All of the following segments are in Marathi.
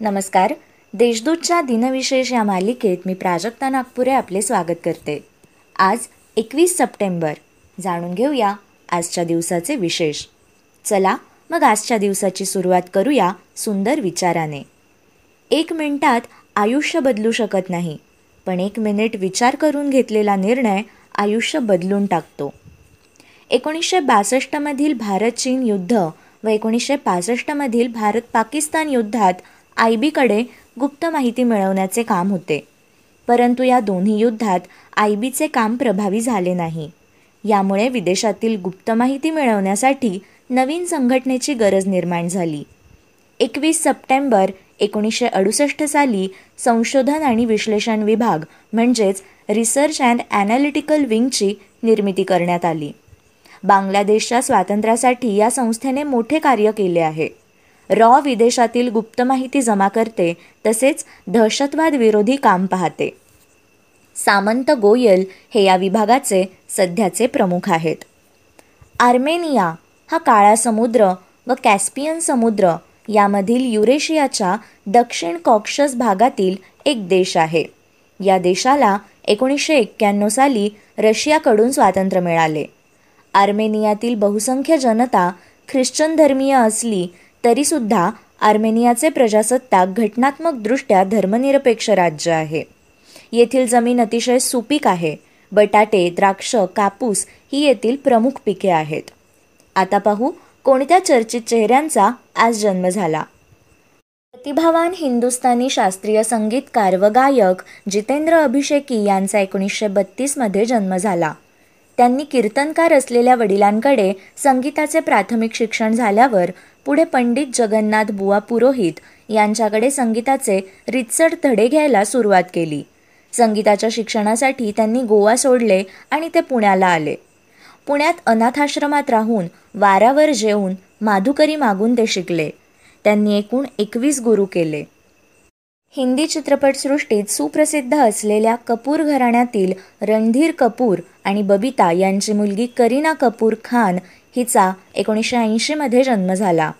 नमस्कार. देशदूतच्या दिनविशेष या मालिकेत मी प्राजक्ता नागपुरे आपले स्वागत करते. आज एकवीस सप्टेंबर. जाणून घेऊया आजच्या दिवसाचे विशेष. चला मग आजच्या दिवसाची सुरुवात करूया सुंदर विचाराने. एक मिनिटात आयुष्य बदलू शकत नाही पण एक मिनिट विचार करून घेतलेला निर्णय आयुष्य बदलून टाकतो. एकोणीसशे बासष्टमधील भारत चीन युद्ध व एकोणीसशे पासष्टमधील भारत पाकिस्तान युद्धात आय बीकडे गुप्त माहिती मिळवण्याचे काम होते. परंतु या दोन्ही युद्धात आय बीचे काम प्रभावी झाले नाही. यामुळे विदेशातील गुप्त माहिती मिळवण्यासाठी नवीन संघटनेची गरज निर्माण झाली. एकवीस सप्टेंबर एकोणीसशे अडुसष्ट साली संशोधन आणि विश्लेषण विभाग म्हणजेच रिसर्च अँड ॲनालिटिकल विंगची निर्मिती करण्यात आली. बांगलादेशच्या स्वातंत्र्यासाठी या संस्थेने मोठे कार्य केले आहे. रॉ विदेशातील गुप्त माहिती जमा करते तसेच दहशतवाद विरोधी काम पाहते. सामंत गोयल हे या विभागाचे सध्याचे प्रमुख आहेत. आर्मेनिया हा काळा समुद्र व कॅस्पियन समुद्र यामधील युरेशियाच्या दक्षिण कॉक्शस भागातील एक देश आहे. या देशाला एकोणीसशे एक्क्याण्णव साली रशियाकडून स्वातंत्र्य मिळाले. आर्मेनियातील बहुसंख्य जनता ख्रिश्चन धर्मीय असली तरीसुद्धा आर्मेनियाचे प्रजासत्ताक घटनात्मकदृष्ट्या धर्मनिरपेक्ष राज्य आहे. येथील जमीन अतिशय सुपीक आहे. बटाटे द्राक्ष कापूस ही येथील प्रमुख पिके आहेत. आता पाहू कोणत्या चर्चित चेहऱ्यांचा आज जन्म झाला. प्रतिभावान हिंदुस्थानी शास्त्रीय संगीतकार व गायक जितेंद्र अभिषेकी यांचा एकोणीसशे बत्तीसमध्ये जन्म झाला. त्यांनी कीर्तनकार असलेल्या वडिलांकडे संगीताचे प्राथमिक शिक्षण झाल्यावर पुढे पंडित जगन्नाथ बुवा पुरोहित यांच्याकडे संगीताचे रितसर धडे घ्यायला सुरुवात केली. संगीताच्या शिक्षणासाठी त्यांनी गोवा सोडले आणि ते पुण्याला आले. पुण्यात अनाथाश्रमात राहून वारावर जेवून माधुकरी मागून ते शिकले. त्यांनी एकूण एकवीस गुरु केले. हिंदी चित्रपटसृष्टीत सुप्रसिद्ध असलेल्या कपूर घराण्यातील रणधीर कपूर आणि बबिता यांची मुलगी करीना कपूर खान हिचा एकोणीसशे ऐंशीमध्ये जन्म झाला.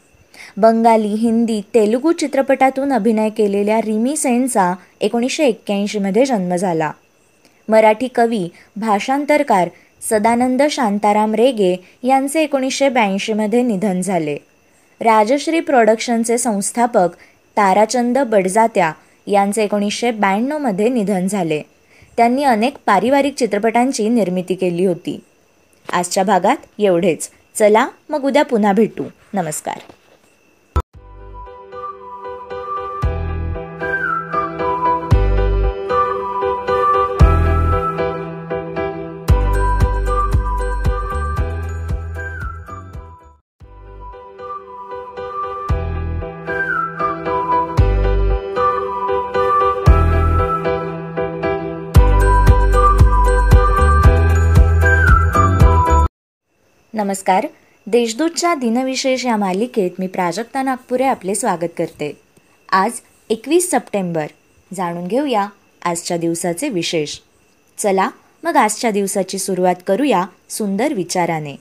बंगाली हिंदी तेलुगू चित्रपटातून अभिनय केलेल्या रिमी सेनचा एकोणीसशे एक्क्याऐंशीमध्ये जन्म झाला. मराठी कवी भाषांतरकार सदानंद शांताराम रेगे यांचे एकोणीसशे ब्याऐंशीमध्ये निधन झाले. राजश्री प्रोडक्शनचे संस्थापक ताराचंद बडजात्या यांचे एकोणीसशे ब्याण्णवमध्ये निधन झाले. त्यांनी अनेक पारिवारिक चित्रपटांची निर्मिती केली होती. आजच्या भागात एवढेच. चला मग उद्या पुन्हा भेटू. नमस्कार. नमस्कार. देशदूतच्या दिनविशेष या मालिकेत मी प्राजक्ता नागपुरे आपले स्वागत करते. आज एकवीस सप्टेंबर. जाणून घेऊया आजच्या दिवसाचे विशेष. चला मग आजच्या दिवसाची सुरुवात करूया सुंदर विचाराने.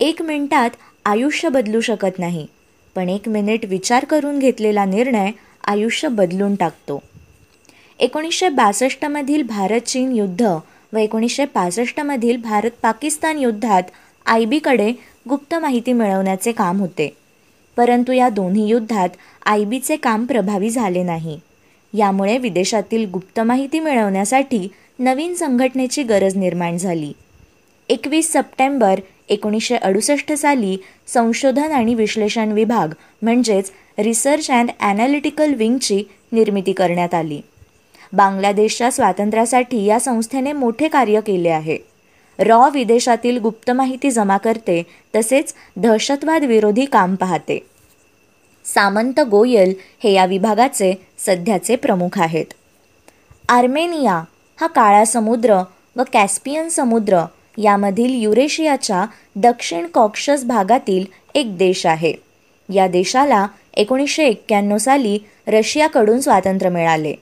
एक मिनिटात आयुष्य बदलू शकत नाही पण एक मिनिट विचार करून घेतलेला निर्णय आयुष्य बदलून टाकतो. एकोणीसशे बासष्टमधील भारत चीन युद्ध व एकोणीसशे पासष्टमधील भारत पाकिस्तान युद्धात आय बीकडे गुप्त माहिती मिळवण्याचे काम होते. परंतु या दोन्ही युद्धात आय बीचे काम प्रभावी झाले नाही. यामुळे विदेशातील गुप्त माहिती मिळवण्यासाठी नवीन संघटनेची गरज निर्माण झाली. एकवीस सप्टेंबर एकोणीसशे अडुसष्ट साली संशोधन आणि विश्लेषण विभाग म्हणजेच रिसर्च अँड ॲनालिटिकल विंगची निर्मिती करण्यात आली. बांगलादेशच्या स्वातंत्र्यासाठी या संस्थेने मोठे कार्य केले आहे. रॉ विदेशातील गुप्त माहिती जमा करते तसेच दहशतवाद विरोधी काम पाहते. सामंत गोयल हे या विभागाचे सध्याचे प्रमुख आहेत. आर्मेनिया हा काळा समुद्र व कॅस्पियन समुद्र यामधील युरेशियाच्या दक्षिण कॉक्शस भागातील एक देश आहे. या देशाला एकोणीसशे एक्क्याण्णव साली रशियाकडून स्वातंत्र्य मिळाले.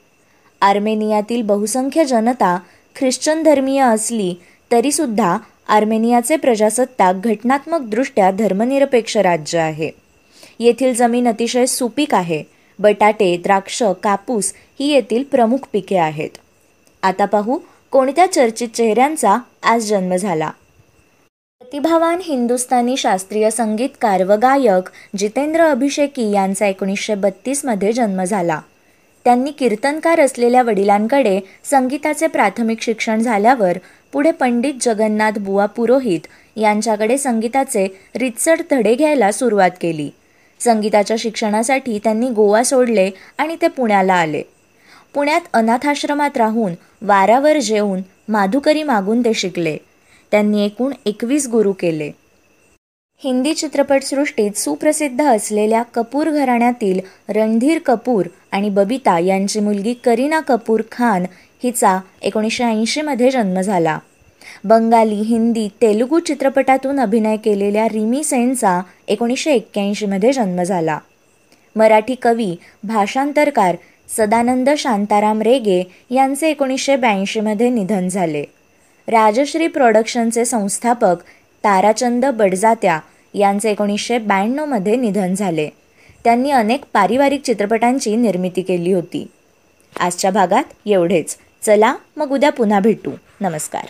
आर्मेनियातील बहुसंख्य जनता ख्रिश्चन धर्मीय असली तरीसुद्धा आर्मेनियाचे प्रजासत्ताक घटनात्मकदृष्ट्या धर्मनिरपेक्ष राज्य आहे. येथील जमीन अतिशय सुपीक आहे. बटाटे द्राक्ष कापूस ही येथील प्रमुख पिके आहेत. आता पाहू कोणत्या चर्चित चेहऱ्यांचा आज जन्म झाला. प्रतिभावान हिंदुस्थानी शास्त्रीय संगीतकार व गायक जितेंद्र अभिषेकी यांचा एकोणीसशे बत्तीसमध्ये जन्म झाला. त्यांनी कीर्तनकार असलेल्या वडिलांकडे संगीताचे प्राथमिक शिक्षण झाल्यावर पुढे पंडित जगन्नाथ बुवा पुरोहित यांच्याकडे संगीताचे रितसर धडे घ्यायला सुरुवात केली. संगीताच्या शिक्षणासाठी त्यांनी गोवा सोडले आणि ते पुण्याला आले. पुण्यात अनाथाश्रमात राहून वारावर जेवून माधुकरी मागून ते शिकले. त्यांनी एकूण एकवीस गुरु केले. हिंदी चित्रपटसृष्टीत सुप्रसिद्ध असलेल्या कपूर घराण्यातील रणधीर कपूर आणि बबिता यांची मुलगी करीना कपूर खान हिचा एकोणीसशे ऐंशीमध्ये जन्म झाला. बंगाली हिंदी तेलुगू चित्रपटातून अभिनय केलेल्या रिमी सेनचा एकोणीसशे एक्क्याऐंशीमध्ये जन्म झाला. मराठी कवी भाषांतरकार सदानंद शांताराम रेगे यांचे एकोणीसशे ब्याऐंशीमध्ये निधन झाले. राजश्री प्रोडक्शनचे संस्थापक ताराचंद बडजात्या यांचे एकोणीसशे ब्याण्णवमध्ये निधन झाले. त्यांनी अनेक पारिवारिक चित्रपटांची निर्मिती केली होती. आजच्या भागात एवढेच. चला मग उद्या पुन्हा भेटू. नमस्कार.